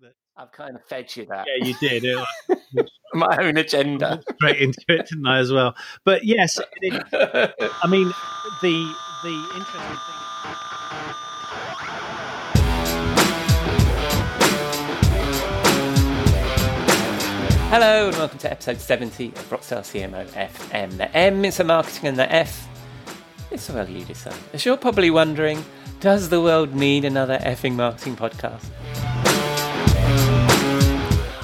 that I've kind of fed you that. Yeah, you did. My own agenda. Straight into it, didn't I, as well? But yes, it, I mean, the the interesting thing. Hello and welcome to episode 70 of Rockstar CMO FM. The M is the marketing and the F is the well you decide. As you're probably wondering, does the world need another effing marketing podcast?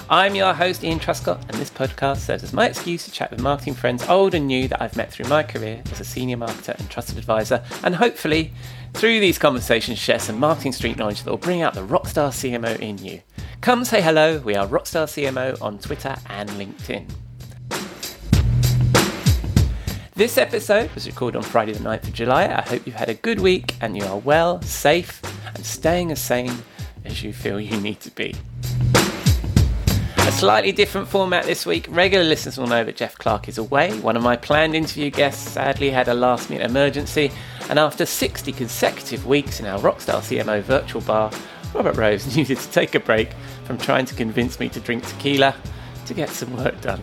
I'm your host, Ian Truscott, and this podcast serves as my excuse to chat with marketing friends, old and new, that I've met through my career as a senior marketer and trusted advisor, and hopefully, through these conversations, share some marketing street knowledge that will bring out the Rockstar CMO in you. Come say hello, we are Rockstar CMO on Twitter and LinkedIn. This episode was recorded on Friday, the 9th of July. I hope you've had a good week and you are well, safe, and staying as sane as you feel you need to be. A slightly different format this week. Regular listeners will know that Jeff Clark is away. One of my planned interview guests sadly had a last minute emergency, and after 60 consecutive weeks in our Rockstar CMO virtual bar, Robert Rose needed to take a break from trying to convince me to drink tequila to get some work done.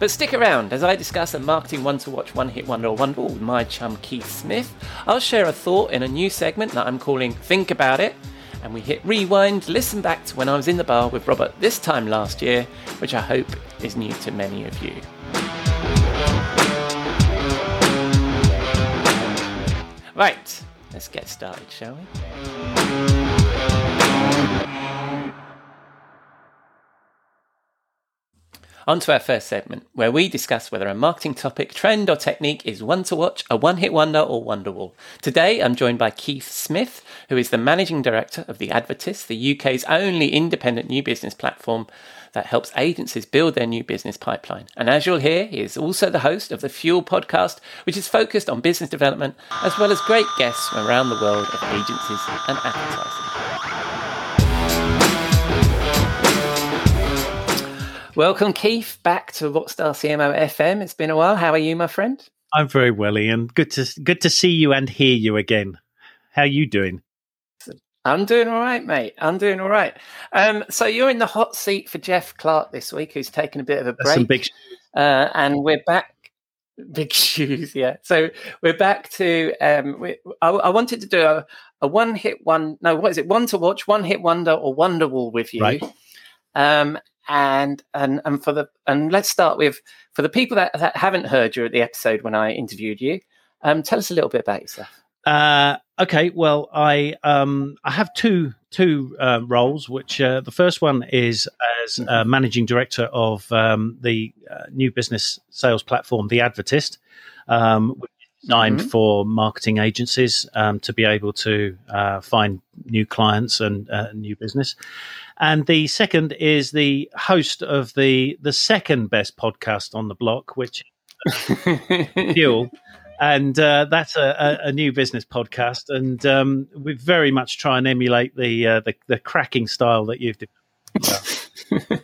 But stick around as I discuss a marketing one to watch, one hit wonder or wonder with my chum Keith Smith. I'll share a thought in a new segment that I'm calling Think About It and we hit rewind, listen back to when I was in the bar with Robert this time last year, which I hope is new to many of you. Right, let's get started, shall we? On to our first segment, where we discuss whether a marketing topic, trend, or technique is one to watch, a one hit wonder, or Wonderwall. Today, I'm joined by Keith Smith, who is the managing director of The Advertist, the UK's only independent new business platform that helps agencies build their new business pipeline. And as you'll hear, he is also the host of the Fuel podcast, which is focused on business development, as well as great guests from around the world of agencies and advertising. Welcome, Keith, back to Rockstar CMO FM. It's been a while. How are you, my friend? I'm very well, Ian. Good to good to see you and hear you again. How are you doing? I'm doing all right, mate. I'm doing all right. Um, so you're in the hot seat for Jeff Clark this week, who's taken a bit of a break. some big, uh, and we're back. Big shoes, yeah. So we're back to. Um, we, I, I, wanted to do a, a one hit one. No, what is it? One to watch, one hit wonder, or Wonderwall with you. Right. Um, and and and for the and let's start with for the people that, that haven't heard you at the episode when I interviewed you. Um, tell us a little bit about yourself. Uh, okay, well, I um, I have two two uh, roles. Which uh, the first one is as uh, managing director of um, the uh, new business sales platform, The Advertist, um, designed mm-hmm. for marketing agencies um, to be able to uh, find new clients and uh, new business. And the second is the host of the the second best podcast on the block, which Fuel. And uh, that's a, a, a, new business podcast, and um, we very much try and emulate the uh, the, the cracking style that you've developed.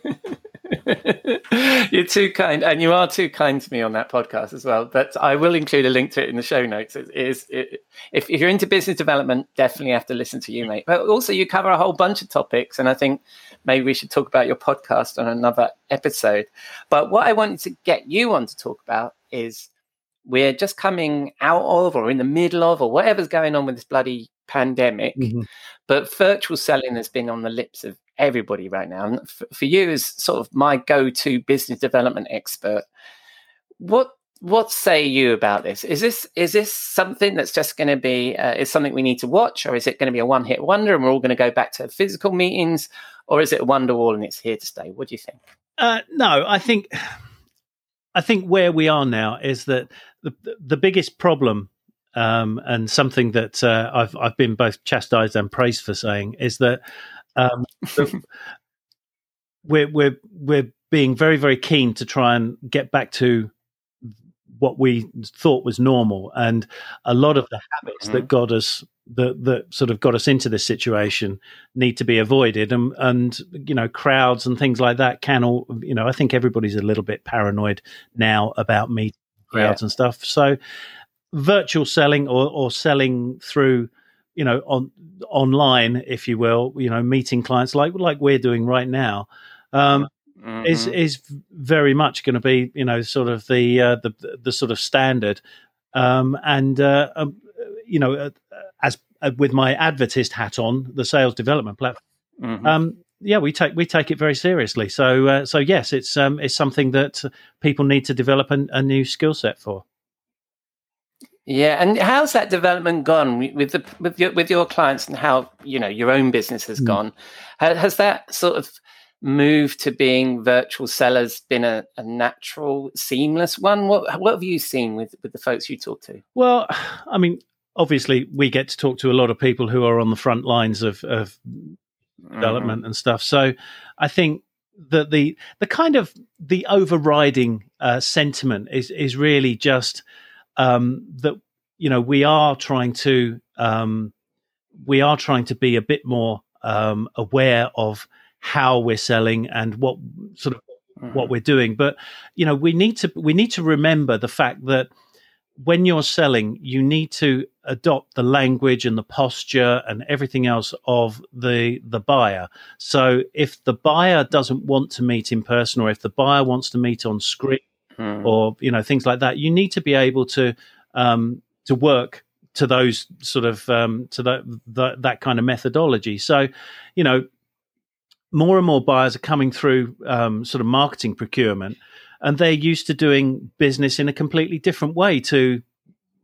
You're too kind, and you are too kind to me on that podcast as well. But I will include a link to it in the show notes. It is it, if, if, you're into business development, definitely have to listen to you, mate. But also, you cover a whole bunch of topics, and I think maybe we should talk about your podcast on another episode. But what I wanted to get you on to talk about is we're just coming out of, or in the middle of, or whatever's going on with this bloody pandemic. Mm-hmm. But virtual selling has been on the lips of everybody right now. And for, for you, as sort of my go-to business development expert, what what say you about this? Is this is this something that's just going to be uh, is something we need to watch, or is it going to be a one hit wonder and we're all going to go back to physical meetings, or is it a wonder wall and it's here to stay? What do you think? Uh, no, I think I think where we are now is that the the biggest problem um, and something that uh, I've I've been both chastised and praised for saying is that um, we're we're we're being very very keen to try and get back to what we thought was normal, and a lot of the habits mm-hmm. that got us that that sort of got us into this situation need to be avoided, and and you know crowds and things like that can all you know I think everybody's a little bit paranoid now about meeting crowds yeah. and stuff, so virtual selling or, or selling through you know, on online, if you will, you know, meeting clients like like we're doing right now. Um, mm-hmm. Is is very much going to be you know sort of the uh, the the sort of standard, um, and uh, um, you know uh, as uh, with my advertist hat on, the sales development platform. Mm-hmm. Um, yeah, we take we take it very seriously. So uh, so yes, it's um, it's something that people need to develop a, a new skill set for. Yeah, and how's that development gone with the with your with your clients and how you know your own business has mm. gone? Has that sort of move to being virtual sellers been a, a, natural, seamless one? What what have you seen with with the folks you talk to? Well, I mean, obviously, we get to talk to a lot of people who are on the front lines of, of development mm-hmm. and stuff. So, I think that the the kind of the overriding uh, sentiment is is really just um, that you know we are trying to um, we are trying to be a bit more um, aware of how we're selling and what sort of mm-hmm. what we're doing. But you know, we need to we need to remember the fact that when you're selling, you need to adopt the language and the posture and everything else of the the buyer. So if the buyer doesn't want to meet in person, or if the buyer wants to meet on screen, mm. or you know things like that, you need to be able to um, to work to those sort of um, to that, that that kind of methodology. So, you know, more and more buyers are coming through um, sort of marketing procurement, and they're used to doing business in a completely different way to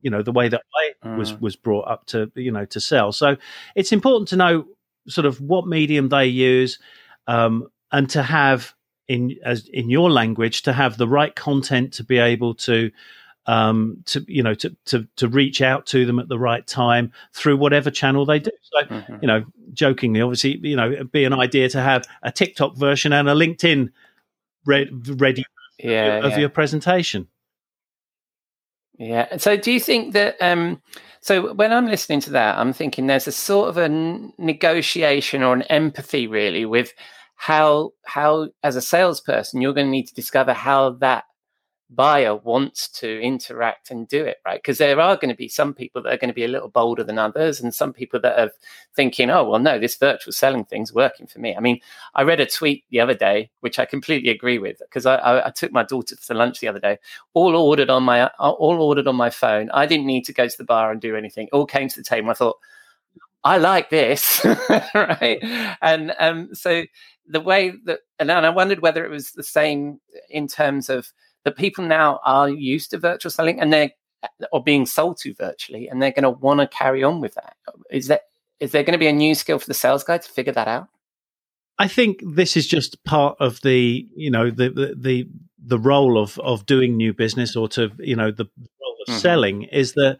you know the way that I mm. was was brought up to you know to sell. So it's important to know sort of what medium they use, um, and to have in as in your language to have the right content to be able to um, to you know to, to to reach out to them at the right time through whatever channel they do. So mm-hmm. you know, jokingly, obviously, you know, it'd be an idea to have a TikTok version and a LinkedIn ready, ready yeah, of yeah. your presentation. Yeah. So, do you think that? Um, so, when I'm listening to that, I'm thinking there's a sort of a negotiation or an empathy, really, with how how as a salesperson you're going to need to discover how that buyer wants to interact and do it right? Because there are going to be some people that are going to be a little bolder than others and some people that are thinking oh well no this virtual selling thing's working for me. I mean i read a tweet the other day which i completely agree with because I, I, I, took my daughter to lunch the other day all ordered on my all ordered on my phone. I didn't need to go to the bar and do anything. All came to the table. I thought I like this, right? And um, so the way that, and I wondered whether it was the same in terms of that people now are used to virtual selling and they're or being sold to virtually, and they're going to want to carry on with that. Is that is there going to be a new skill for the sales guy to figure that out? I think this is just part of the you know the the the, the role of of doing new business or to you know the role of mm-hmm. selling is that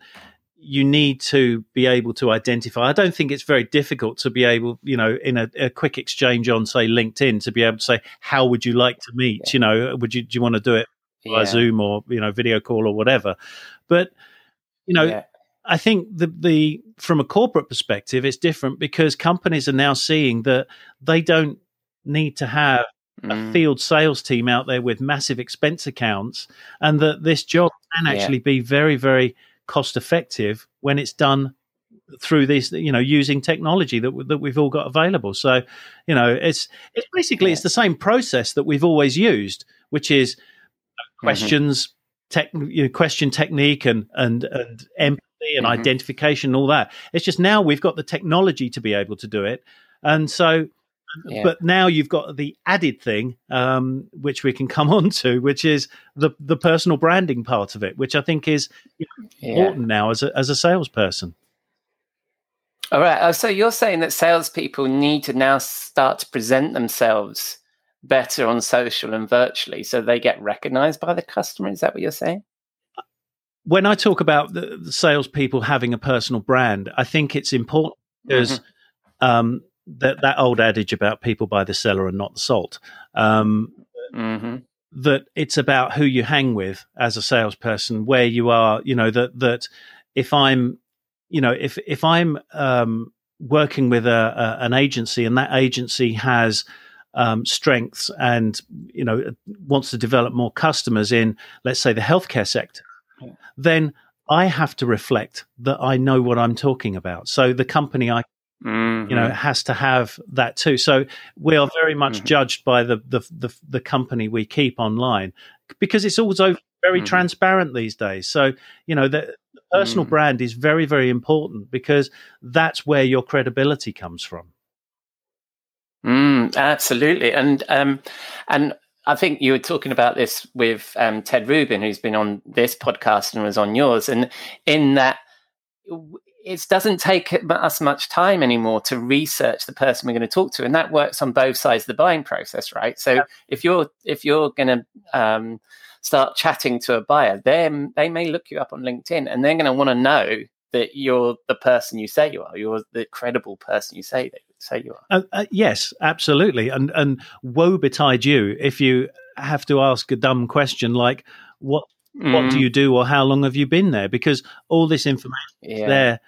you need to be able to identify. I don't think it's very difficult to be able, you know, in a, a quick exchange on, say, LinkedIn, to be able to say, "How would you like to meet?" Yeah. You know, would you do you want to do it via yeah. Zoom or you know, video call or whatever? But you know, yeah. I think the the from a corporate perspective, it's different because companies are now seeing that they don't need to have a mm. field sales team out there with massive expense accounts, and that this job can actually be very, very cost effective when it's done through this you know using technology that that we've all got available so you know it's it's basically yeah. it's the same process that we've always used which is mm-hmm. questions tech you know, question technique and and and empathy and mm-hmm. identification and all that it's just now we've got the technology to be able to do it and so yeah. But now you've got the added thing, um, which we can come on to, which is the the personal branding part of it, which I think is important yeah. now as a as a salesperson. All right. Uh, so you're saying that salespeople need to now start to present themselves better on social and virtually, so they get recognised by the customer. Is that what you're saying? When I talk about the, the salespeople having a personal brand, I think it's important because mm-hmm. um, that that old adage about people buy the seller and not the salt. Um, mm-hmm. That it's about who you hang with as a salesperson, where you are. You know that that if I'm, you know, if if I'm um, working with a, a, an agency and that agency has um, strengths and you know wants to develop more customers in, let's say, the healthcare sector, yeah. then I have to reflect that I know what I'm talking about. So the company I Mm-hmm. you know it has to have that too so we are very much Mhm. judged by the, the the the company we keep online because it's also very Mhm. transparent these days so you know the, the personal Mm. brand is very very important because that's where your credibility comes from Mm, absolutely, and um, and I think you were talking about this with um, Ted Rubin, who's been on this podcast and was on yours, and in that it doesn't take us much time anymore to research the person we're going to talk to, and that works on both sides of the buying process, right? So if you're if you're going to um, start chatting to a buyer, then they may look you up on LinkedIn, and they're going to want to know that you're the person you say you are. You're the credible person you say that say you are. Uh, uh, yes, absolutely. And and woe betide you if you have to ask a dumb question like what what do Mm, you do or how long have you been there? Because all this information is there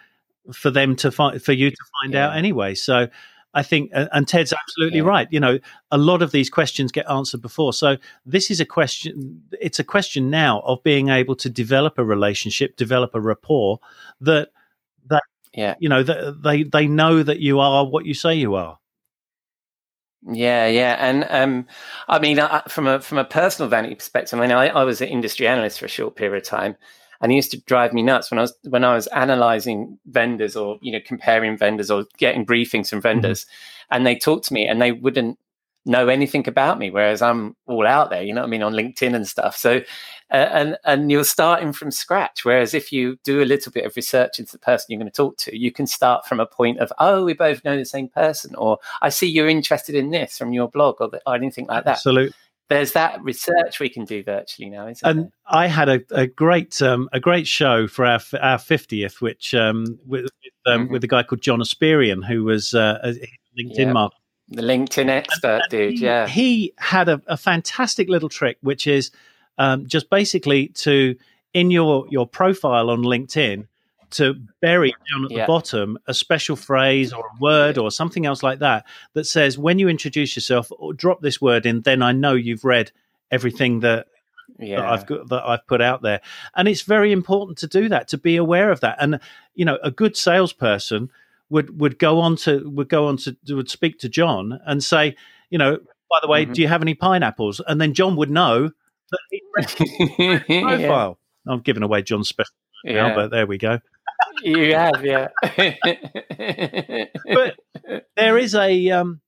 for them to find for you to find out anyway. So I think and Ted's absolutely Yeah. right. You know, a lot of these questions get answered before. So this is a question it's a question now of being able to develop a relationship, develop a rapport that that Yeah. you know that they they know that you are what you say you are. Yeah, yeah, and um, I mean, I, from a from a personal vanity perspective, I mean, I, I was an industry analyst for a short period of time, and it used to drive me nuts when I was when I was analyzing vendors or you know comparing vendors or getting briefings from vendors, and they talked to me and they wouldn't know anything about me, whereas I'm all out there, you know what I mean, on LinkedIn and stuff. So, uh, and and you're starting from scratch. Whereas if you do a little bit of research into the person you're going to talk to, you can start from a point of, oh, we both know the same person, or I see you're interested in this from your blog, or, the, or anything like that. Absolutely. There's that research we can do virtually now, isn't And I had a, a great um, a great show for our our fiftieth, which um, with with, um, Mhm. with a guy called John Espirian, who was uh, a LinkedIn marketer. The LinkedIn expert dude, he, yeah. he had a, a fantastic little trick, which is um, just basically to in your your profile on LinkedIn to bury down at the bottom a special phrase or a word or something else like that that says when you introduce yourself, or drop this word in, then I know you've read everything that that I've got that I've put out there. And it's very important to do that, to be aware of that. And you know, a good salesperson would would go on to would go on to would speak to John and say, you know, by the way, Mhm. do you have any pineapples? And then John would know that he read the yeah. profile. I'm giving away John's special now, yeah. but there we go. You have, yeah. But there is a um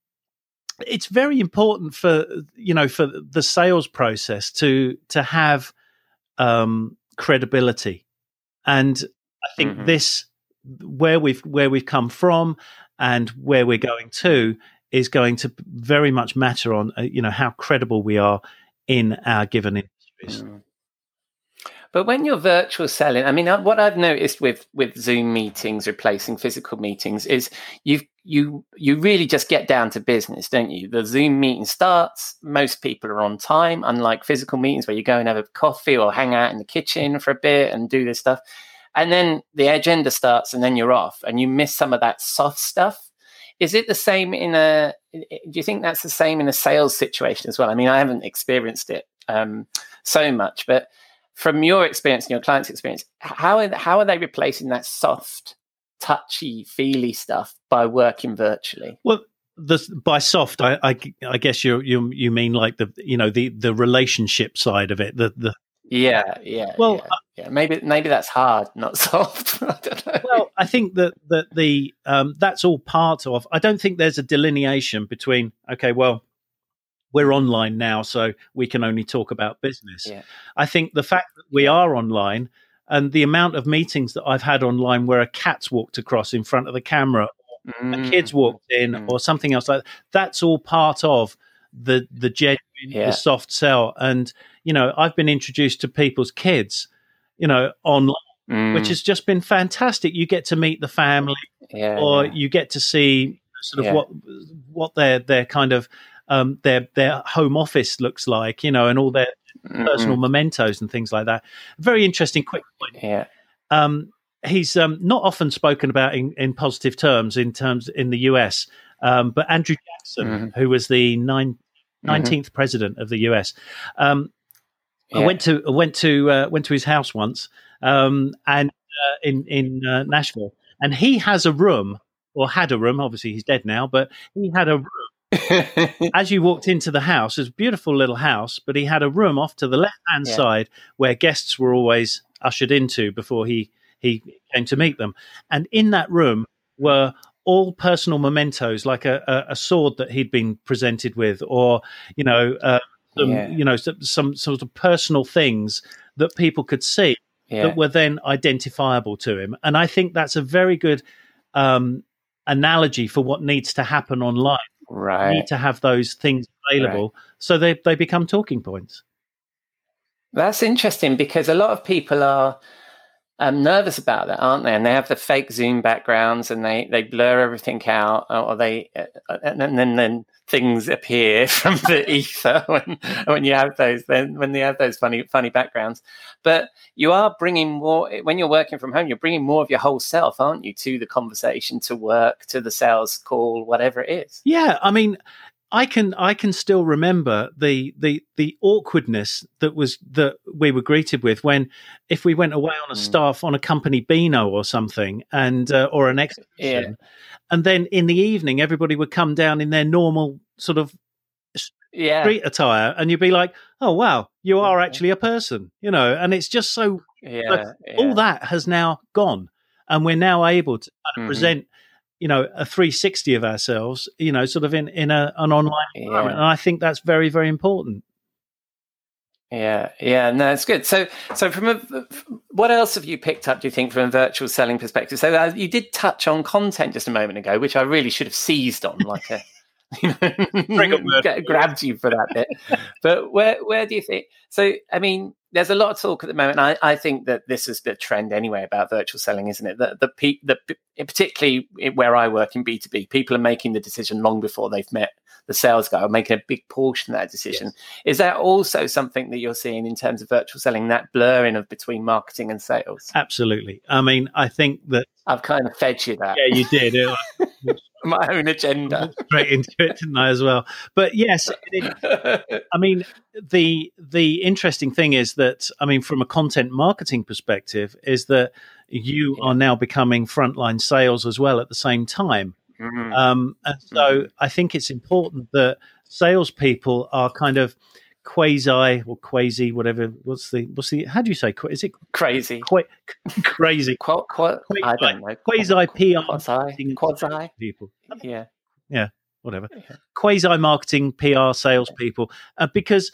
it's very important for you know for the sales process to to have um credibility and i think Mhm. this where we've where we've come from and where we're going to is going to very much matter on uh, you know how credible we are in our given industries Mm. But when you're virtual selling, I mean, uh, what I've noticed with with Zoom meetings replacing physical meetings is you you you really just get down to business, don't you? The Zoom meeting starts. Most people are on time, unlike physical meetings where you go and have a coffee or hang out in the kitchen for a bit and do this stuff, and then the agenda starts, and then you're off, and you miss some of that soft stuff. Is it the same in a? Do you think that's the same in a sales situation as well? I mean, I haven't experienced it um, so much, but from your experience and your client's experience, how are, how are they replacing that soft, touchy, feely stuff by working virtually? well the, by soft I, I i guess you you you mean like the you know the the relationship side of it the the Yeah, yeah. Well, yeah, yeah. maybe maybe that's hard, not soft. I don't know. well, I think that that the um, that's all part of. I don't think there's a delineation between. Okay, well, we're online now, so we can only talk about business. Yeah. I think the fact that we are online and the amount of meetings that I've had online where a cat's walked across in front of the camera, a Mm, kid's walked in, Mm. or something else like that, that's all part of the the genuine, Yeah. the soft sell. And you know, I've been introduced to people's kids, you know, online, mm, which has just been fantastic. You get to meet the family yeah, or you get to see sort of what what their their kind of um, their their home office looks like, you know, and all their Mm, personal mementos and things like that. Very interesting. Quick point. yeah, Um, he's um, not often spoken about in, in positive terms in terms in the US, um, but Andrew Jackson, Mhm. who was the nine, Mhm. 19th president of the US, um, I went to I went to uh, went to his house once, um, and uh, in in uh, Nashville, and he has a room or had a room. Obviously, he's dead now, but he had a room. As you walked into the house, it's a beautiful little house, but he had a room off to the left hand Yeah. side where guests were always ushered into before he he came to meet them, and in that room were all personal mementos, like a, a, a sword that he'd been presented with, or you know, uh, some, Yeah. you know, some, some sort of personal things that people could see yeah. that were then identifiable to him. And I think that's a very good um, analogy for what needs to happen online. Right. need to have those things available so they, they become talking points. That's interesting because a lot of people are um, nervous about that, aren't they? And they have the fake Zoom backgrounds and they, they blur everything out, or they uh, and then, then then things appear from the ether when when you have those then when they have those funny funny backgrounds. But you are bringing more when you're working from home. You're bringing more of your whole self, aren't you, to the conversation, to work, to the sales call, whatever it is. Yeah, I mean, I can I can still remember the the the awkwardness that was that we were greeted with when if we went away on a Mm. staff on a company beano or something and uh, or an exhibition, and then in the evening everybody would come down in their normal sort of Yeah, street attire, and you'd be like, "Oh wow, you are Mhm. actually a person," you know. And it's just so yeah, yeah. all that has now gone, and we're now able to kind of Mhm. present, you know, a 360 of ourselves, you know, sort of in in a, an online environment. Yeah. And I think that's very very important. Yeah, yeah, no, it's good. So, so from a, what else have you picked up? Do you think from a virtual selling perspective? So, uh, you did touch on content just a moment ago, which I really should have seized on, like a, you know, grabbed you for that bit. But where, where do you think? So, I mean, there's a lot of talk at the moment. I, I think that this is the trend anyway about virtual selling, isn't it? The, the, pe- the particularly where I work in B two B, people are making the decision long before they've met the sales guy, or making a big portion of that decision. Is that also something that you're seeing in terms of virtual selling, that blurring of between marketing and sales? Absolutely. I mean, I think that I've kind of fed you that, yeah, you did my own agenda. straight into it, didn't I? As well. But yes, it, I mean, the the interesting thing is that I mean, from a content marketing perspective, is that you are now becoming frontline sales as well at the same time. Mm, Um, and so I think it's important that salespeople are kind of quasi or quasi, whatever. What's the what's the? How do you say? Is it Crazy. quite crazy? Qual, qual, I don't know. Quasi PR Quasi. Quasi. people. Yeah yeah. whatever, Yeah. quasi marketing PR salespeople, uh, because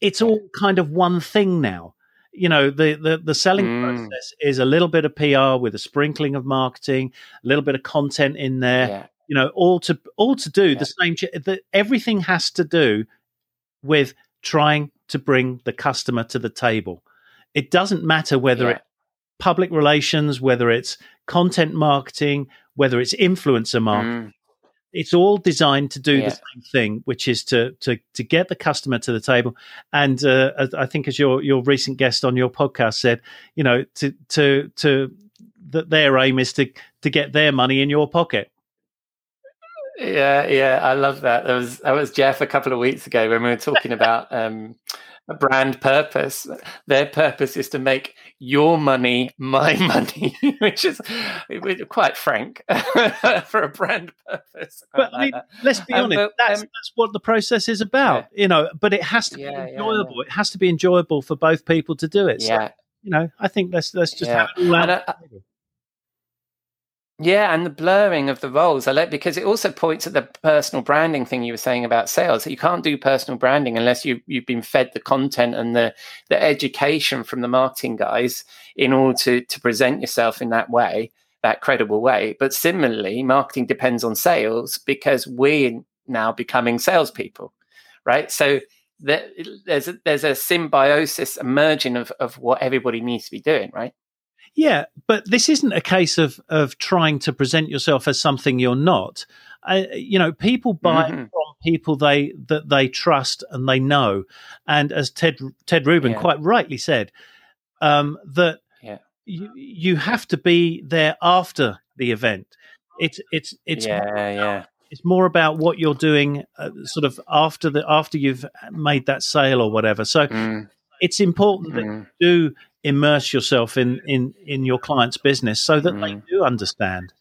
it's all kind of one thing now. You know, the the, the selling Mm. process is a little bit of PR with a sprinkling of marketing, a little bit of content in there. Yeah. You know, all to all to do Yeah. the same. ch- The, everything has to do with trying to bring the customer to the table. It doesn't matter whether Yeah. it's public relations, whether it's content marketing, whether it's influencer marketing Mm, it's all designed to do Yeah. the same thing, which is to to to get the customer to the table. And uh, I think, as your your recent guest on your podcast said, you know, to to to that their aim is to to get their money in your pocket. Yeah, yeah, I love that. That was that was Jeff a couple of weeks ago when we were talking about um, brand purpose. Their purpose is to make your money my money, which is quite frank for a brand purpose. But like I mean, that. let's be Um, honest. but, that's um, that's what the process is about, you know. But it has to Yeah, be yeah, enjoyable. It has to be enjoyable for both people to do it. So, yeah, you know, I think let's let's just Yeah. have it all out. Yeah, and the blurring of the roles, I like because it also points at the personal branding thing you were saying about sales. You can't do personal branding unless you you've been fed the content and the the education from the marketing guys in order to to present yourself in that way, that credible way. But similarly, marketing depends on sales because we're now becoming salespeople, right? So there, there's a, there's a symbiosis emerging of of what everybody needs to be doing, right? Yeah, but this isn't a case of of trying to present yourself as something you're not. Uh, you know, people buy Mhm. from people they that they trust and they know. And as Ted Ted Rubin Yeah. quite rightly said, um, that Yeah. you you have to be there after the event. It's it's it's yeah, yeah. it's more about what you're doing, uh, sort of after the after you've made that sale or whatever. So Mm. it's important that you do immerse yourself in in in your client's business so that mm. they do understand.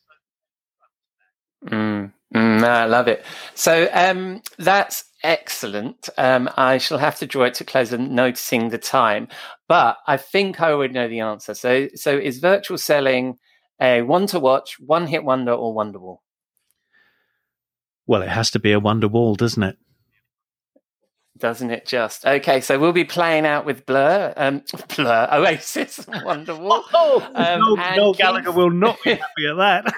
Mm. Mm, I love it. So um, that's excellent. Um, I shall have to draw it to close and noticing the time, but I think I would know the answer. So, so is virtual selling a one to watch, one hit wonder, or Wonderwall? Well, it has to be a Wonderwall, doesn't it? Doesn't it just? Okay, so we'll be playing out with Blur, um, Blur, Oasis, Wonderwall. Oh, um, no, Noel Gallagher will not be happy at that.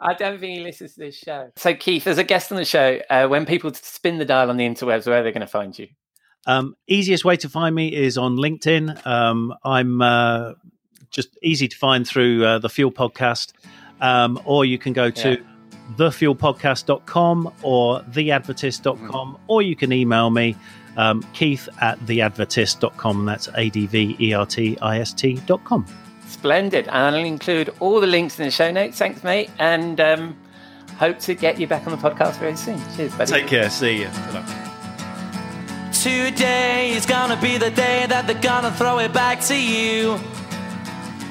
I don't think he listens to this show. So, Keith, as a guest on the show, uh, when people spin the dial on the interwebs, where are they going to find you? Um, easiest way to find me is on LinkedIn. Um, I'm uh, just easy to find through uh, the Fuel Podcast, um, or you can go to yeah. thefuelpodcast.com or theadvertist.com, mm. or you can email me. Um, Keith at theadvertist.com. That's A D V E R T I S T.com. Splendid. And I'll include all the links in the show notes. Thanks, mate. And um, hope to get you back on the podcast very soon. Cheers, buddy. Take care. See you. Today is gonna be the day that they're gonna throw it back to you.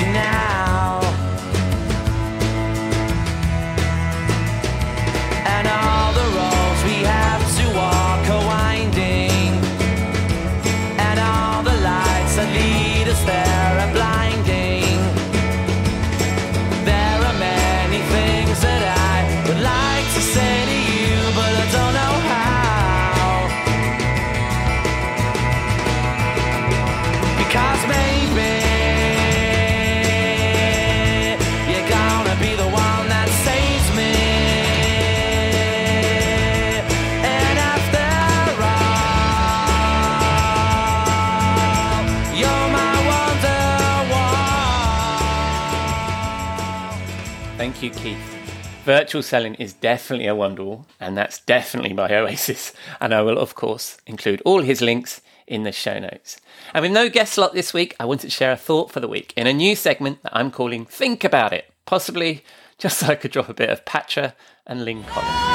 You now. You, Keith. Virtual selling is definitely a Wonderwall, and that's definitely by Oasis. And I will, of course, include all his links in the show notes. And with no guest slot this week, I wanted to share a thought for the week in a new segment that I'm calling Think About It, possibly just so I could drop a bit of Patra and Lyn Collins.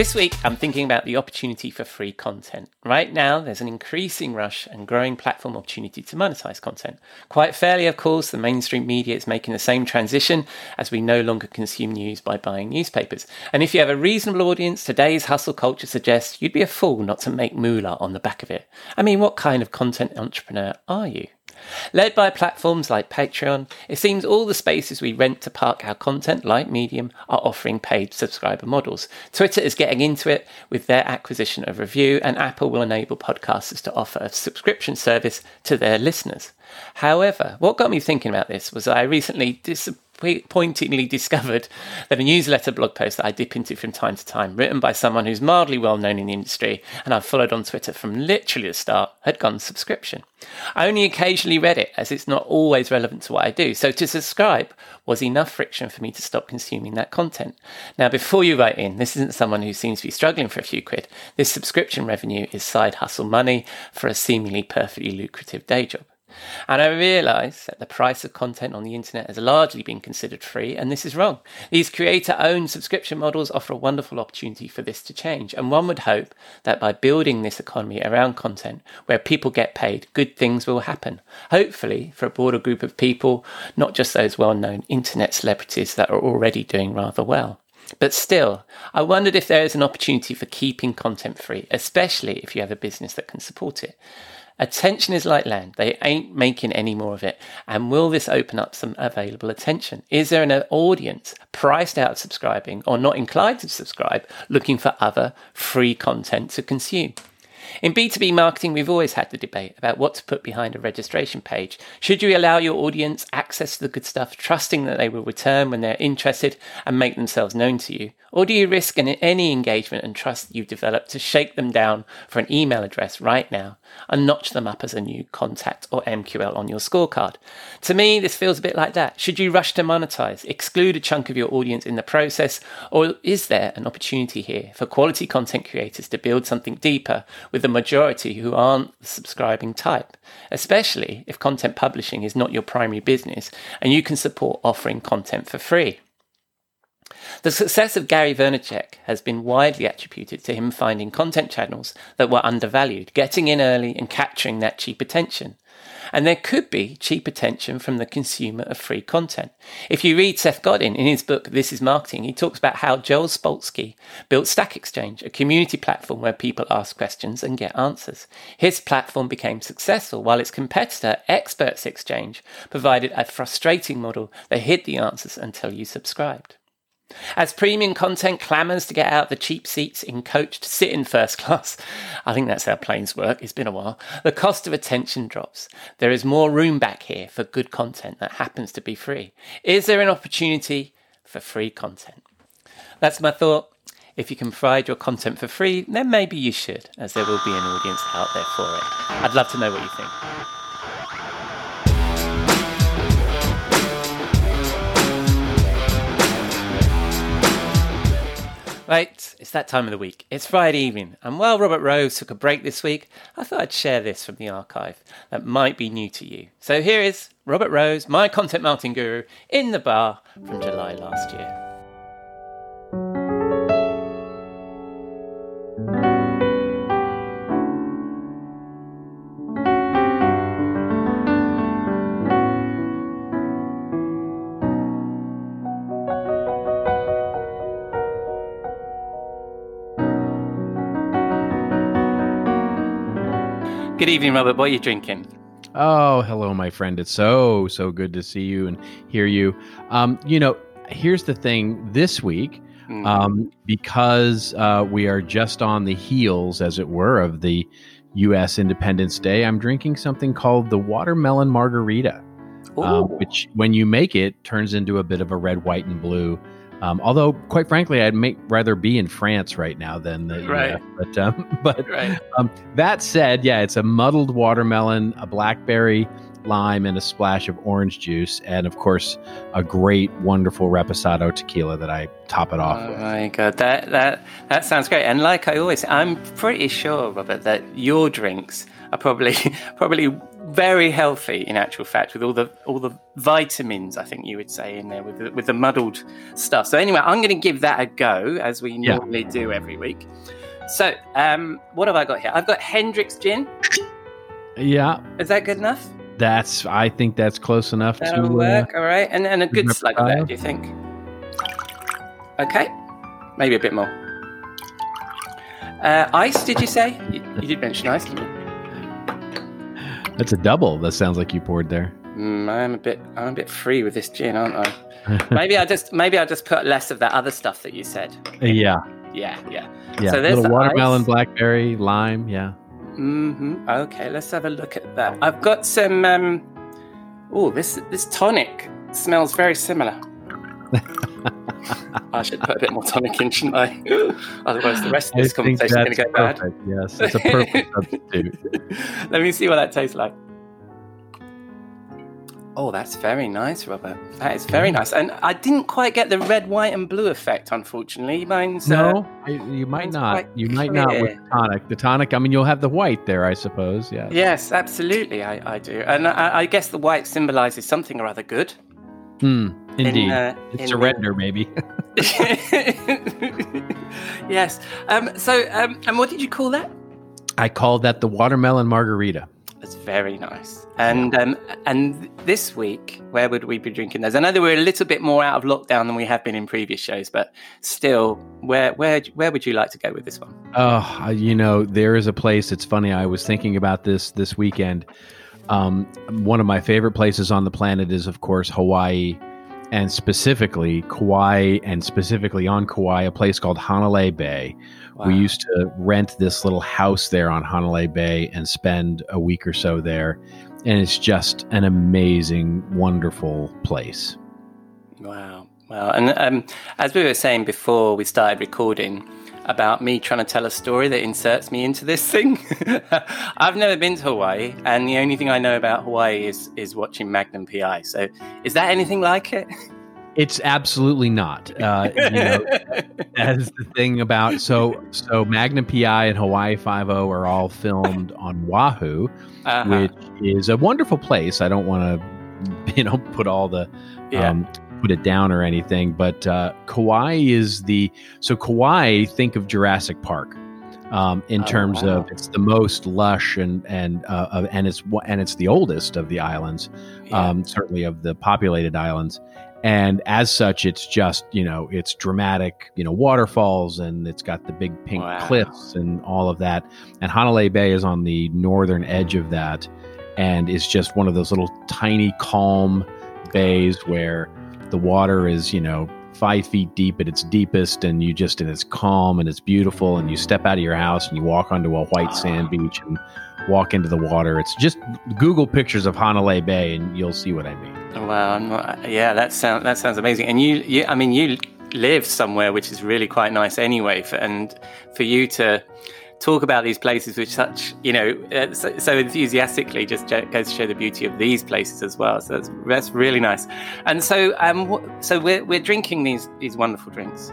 This week, I'm thinking about the opportunity for free content. Right now, there's an increasing rush and growing platform opportunity to monetize content. Quite fairly, of course, the mainstream media is making the same transition as we no longer consume news by buying newspapers. And if you have a reasonable audience, today's hustle culture suggests you'd be a fool not to make moolah on the back of it. I mean, what kind of content entrepreneur are you? Led by platforms like Patreon, it seems all the spaces we rent to park our content, like Medium, are offering paid subscriber models. Twitter is getting into it with their acquisition of Revue, and Apple will enable podcasters to offer a subscription service to their listeners. However, what got me thinking about this was I recently dis- pointedly discovered that a newsletter blog post that I dip into from time to time, written by someone who's mildly well known in the industry and I've followed on Twitter from literally the start, had gone subscription. I only occasionally read it as it's not always relevant to what I do, so to subscribe was enough friction for me to stop consuming that content. Now, before you write in, this isn't someone who seems to be struggling for a few quid. This subscription revenue is side hustle money for a seemingly perfectly lucrative day job. And I realise that the price of content on the internet has largely been considered free, and this is wrong. These creator owned subscription models offer a wonderful opportunity for this to change, and one would hope that by building this economy around content where people get paid, good things will happen. Hopefully, for a broader group of people, not just those well known internet celebrities that are already doing rather well. But still, I wondered if there is an opportunity for keeping content free, especially if you have a business that can support it. Attention is like land. They ain't making any more of it. And will this open up some available attention? Is there an audience priced out of subscribing or not inclined to subscribe looking for other free content to consume? In B2B marketing, we've always had the debate about what to put behind a registration page. Should you allow your audience access to the good stuff, trusting that they will return when they're interested and make themselves known to you? Or do you risk any engagement and trust you've developed to shake them down for an email address right now and notch them up as a new contact or MQL on your scorecard? To me, this feels a bit like that. Should you rush to monetize, exclude a chunk of your audience in the process, or is there an opportunity here for quality content creators to build something deeper with the majority who aren't the subscribing type, especially if content publishing is not your primary business and you can support offering content for free? The success of Gary Vaynerchuk has been widely attributed to him finding content channels that were undervalued, getting in early and capturing that cheap attention. And there could be cheap attention from the consumer of free content. If you read Seth Godin in his book, This is Marketing, he talks about how Joel Spolsky built Stack Exchange, a community platform where people ask questions and get answers. His platform became successful while its competitor, Experts Exchange, provided a frustrating model that hid the answers until you subscribed. As premium content clamours to get out the cheap seats in coach to sit in first class, I think that's how planes work, it's been a while, the cost of attention drops. There is more room back here for good content that happens to be free. Is there an opportunity for free content? That's my thought. If you can provide your content for free, then maybe you should, as there will be an audience out there for it. I'd love to know what you think. Right, it's that time of the week. It's Friday evening, and while Robert Rose took a break this week, I thought I'd share this from the archive that might be new to you. So here is Robert Rose, my content marketing guru, in the bar from July last year. Good evening, Robert. What are you drinking? Oh, hello, my friend. It's so, so good to see you and hear you. Um, you know, here's the thing this week, mm. um, because uh, we are just on the heels, as it were, of the U.S. Independence Day, I'm drinking something called the watermelon margarita, um, which, when you make it, turns into a bit of a red, white, and blue um, although, quite frankly, I'd make rather be in France right now than the right. US. But um, but right. um, that said, yeah, it's a muddled watermelon, a blackberry, lime, and a splash of orange juice, and of course, a great, wonderful reposado tequila that I top it off oh with. my god, that that that sounds great! And like I always, I'm pretty sure, Robert, that your drinks are probably probably very healthy in actual fact with all the all the vitamins I think you would say in there with the, with the muddled stuff. So anyway, I'm going to give that a go as we yeah. normally do every week. So um, what have I got here? I've got Hendrick's gin. Yeah, is that good enough? That's I think that's close enough That'll to work. Uh, all right, and and a good slug of that. Do you think? Okay, maybe a bit more. Uh, ice? Did you say? You, you did mention ice, didn't you? That's a double. That sounds like you poured there. Mm, I'm a bit. I'm a bit free with this gin, aren't I? maybe I just. Maybe I just put less of that other stuff that you said. Yeah. Yeah. Yeah. Yeah. So there's little watermelon, ice. blackberry, lime. Yeah. Mm-hmm. Okay. Let's have a look at that. I've got some. Um, oh, this this tonic smells very similar. I should put a bit more tonic in, shouldn't I? Otherwise, the rest of this conversation is going to go perfect. bad. Yes, it's a perfect substitute. Let me see what that tastes like. Oh, that's very nice, Robert. That is very nice. And I didn't quite get the red, white, and blue effect, unfortunately. Mine's no, uh, you might not. You clear. might not with the tonic. The tonic. I mean, you'll have the white there, I suppose. Yeah. Yes, absolutely. I, I do, and I, I guess the white symbolizes something or other good. Hmm. Indeed. In, uh, in, surrender, maybe. yes. Um, so, um, and what did you call that? I called that the watermelon margarita. That's very nice. And um, and this week, where would we be drinking those? I know that we're a little bit more out of lockdown than we have been in previous shows, but still, where where where would you like to go with this one? Oh, you know, there is a place. It's funny. I was thinking about this this weekend. Um, one of my favorite places on the planet is, of course, Hawaii, and specifically Kauai, and specifically on Kauai, a place called Hanalei Bay. Wow. We used to rent this little house there on Hanalei Bay and spend a week or so there. And it's just an amazing, wonderful place. Wow. Wow. And um, as we were saying before we started recording, about me trying to tell a story that inserts me into this thing. I've never been to Hawaii, and the only thing I know about Hawaii is is watching Magnum PI. So, is that anything like it? It's absolutely not. Uh, you know, that's the thing about so so Magnum PI and Hawaii Five O are all filmed on Oahu, uh-huh. which is a wonderful place. I don't want to, you know, put all the yeah. um, put it down or anything, but uh, Kauai is the so Kauai. Think of Jurassic Park. Um, in oh, terms wow. of it's the most lush and and uh, and it's and it's the oldest of the islands, yeah. um, certainly of the populated islands and as such it's just you know it's dramatic you know waterfalls and it's got the big pink wow. cliffs and all of that and hanalei bay is on the northern edge of that and is just one of those little tiny calm bays where the water is you know five feet deep at its deepest and you just and it's calm and it's beautiful and you step out of your house and you walk onto a white sand beach and walk into the water it's just google pictures of hanalei bay and you'll see what i mean Wow, yeah, that sounds that sounds amazing. And you, you, I mean, you live somewhere which is really quite nice anyway, for, and for you to talk about these places with such, you know, uh, so, enthusiastically, just goes to show the beauty of these places as well. So that's that's really nice. And so, um, so we're we're drinking these these wonderful drinks.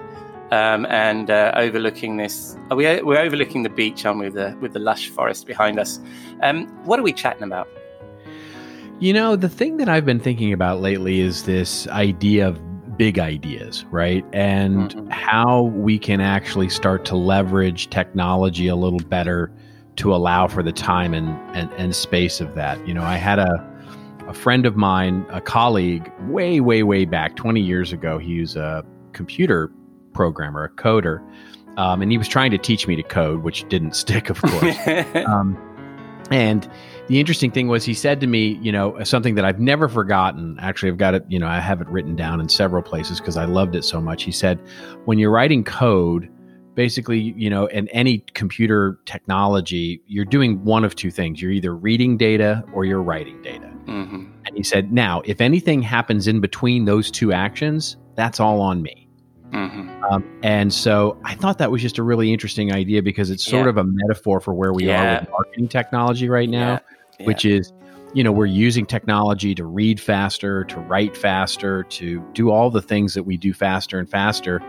Um, and uh, overlooking this, are we, we're overlooking the beach, aren't we, with the, with the lush forest behind us. Um, what are we chatting about? You know, the thing that I've been thinking about lately is this idea of big ideas, right? And mm-hmm. how we can actually start to leverage technology a little better to allow for the time and, and, and space of that. You know, I had a, a friend of mine, a colleague, way, way, way back 20 years ago. He was a computer programmer, a coder, um, and he was trying to teach me to code, which didn't stick, of course. um, and the interesting thing was he said to me, you know, something that I've never forgotten. Actually, I've got it, you know, I have it written down in several places because I loved it so much. He said, when you're writing code, basically, you know, in any computer technology, you're doing one of two things. You're either reading data or you're writing data. Mm-hmm. And he said, now, if anything happens in between those two actions, that's all on me. Mm-hmm. Um, and so I thought that was just a really interesting idea because it's sort yeah. of a metaphor for where we yeah. are with marketing technology right now. Yeah which is you know we're using technology to read faster to write faster to do all the things that we do faster and faster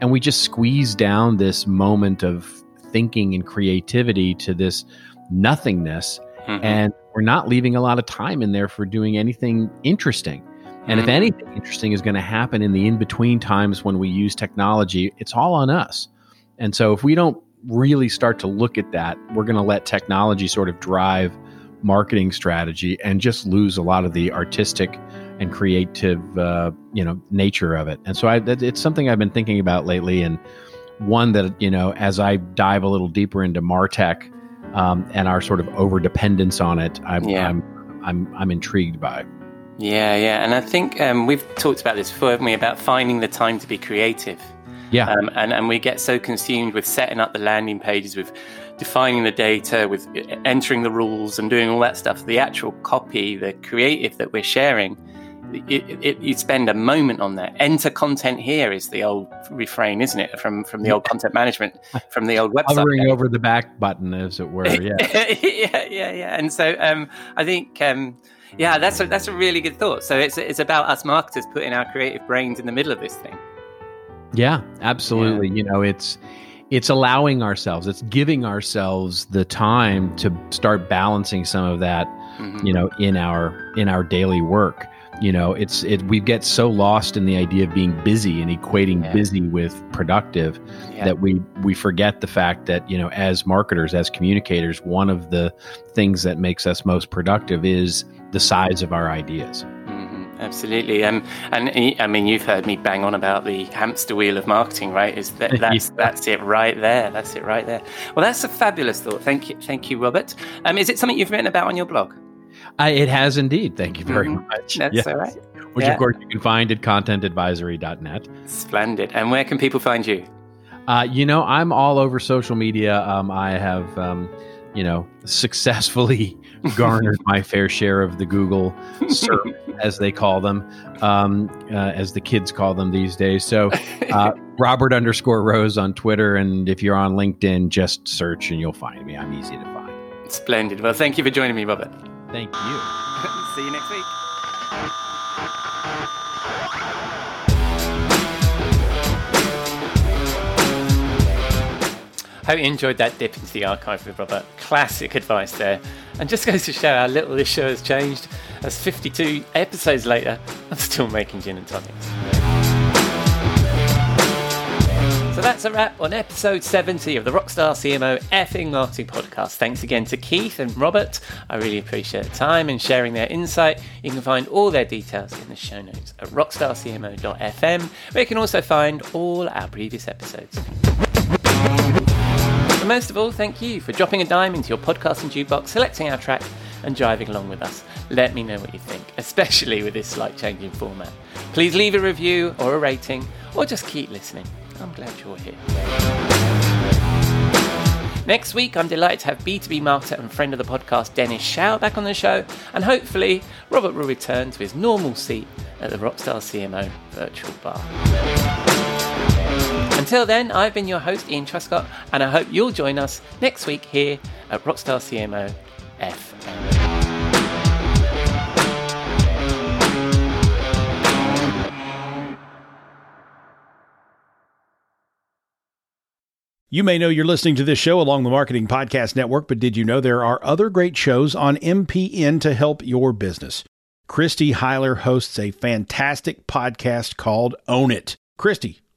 and we just squeeze down this moment of thinking and creativity to this nothingness mm-hmm. and we're not leaving a lot of time in there for doing anything interesting and mm-hmm. if anything interesting is going to happen in the in between times when we use technology it's all on us and so if we don't really start to look at that we're going to let technology sort of drive marketing strategy and just lose a lot of the artistic and creative uh, you know nature of it and so I, it's something i've been thinking about lately and one that you know as i dive a little deeper into martech um, and our sort of over dependence on it I'm, yeah. I'm, I'm i'm intrigued by yeah yeah and i think um, we've talked about this before haven't we about finding the time to be creative yeah. Um, and, and we get so consumed with setting up the landing pages, with defining the data, with entering the rules and doing all that stuff. The actual copy, the creative that we're sharing, it, it, you spend a moment on that. Enter content here is the old refrain, isn't it? From from the old content management, from the old website. Hovering over the back button, as it were. Yeah, yeah, yeah, yeah. And so um, I think. Um, yeah, that's a, that's a really good thought. So it's it's about us marketers putting our creative brains in the middle of this thing. Yeah, absolutely. Yeah. You know, it's it's allowing ourselves, it's giving ourselves the time to start balancing some of that, mm-hmm. you know, in our in our daily work. you know, it's it. We get so lost in the idea of being busy and equating Yeah. busy with productive Yeah. that we we forget the fact that you know, as marketers, as communicators, one of the things that makes us most productive is the size of our ideas. Mhm, Absolutely, um, and I mean, you've heard me bang on about the hamster wheel of marketing, right? Is that that's Yeah. that's it right there? That's it right there. Well, that's a fabulous thought. Thank you, thank you, Robert. Um, is it something you've written about on your blog? I, it has indeed. Thank you very Mhm. much. That's Yes. all right. Which, Yeah. of course, you can find at contentadvisory.net. Splendid. And where can people find you? Uh, you know, I'm all over social media. Um, I have, um, you know, successfully garnered my fair share of the Google search, as they call them, um, uh, as the kids call them these days. So, uh, Robert underscore Rose on Twitter, and if you're on LinkedIn, just search and you'll find me. I'm easy to find. Splendid. Well, thank you for joining me, Robert. Thank you. See you next week. Hope you enjoyed that dip into the archive with Robert. Classic advice there. And just goes to show how little this show has changed. As 52 episodes later, I'm still making gin and tonics. So that's a wrap on episode 70 of the Rockstar CMO effing marketing podcast. Thanks again to Keith and Robert. I really appreciate the time and sharing their insight. You can find all their details in the show notes at rockstarcmo.fm, where you can also find all our previous episodes. But most of all, thank you for dropping a dime into your podcasting jukebox, selecting our track, and driving along with us. Let me know what you think, especially with this slight change in format. Please leave a review or a rating, or just keep listening. I'm glad you're here. Next week, I'm delighted to have B2B marketer and friend of the podcast, Dennis Shiao, back on the show, and hopefully, Robert will return to his normal seat at the Rockstar CMO virtual bar. Until then, I've been your host, Ian Truscott, and I hope you'll join us next week here at Rockstar CMO FM. You may know you're listening to this show along the Marketing Podcast Network, but did you know there are other great shows on MPN to help your business? Christy Heiler hosts a fantastic podcast called Own It. Christy,